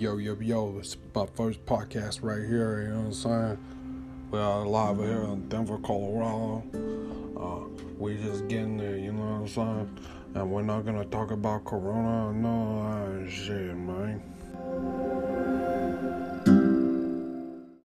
Yo, yo, yo, it's my first podcast right here, you know what I'm saying? We are live here in Denver, Colorado. Uh, we just getting there, you know what I'm saying? And we're not gonna talk about Corona, no.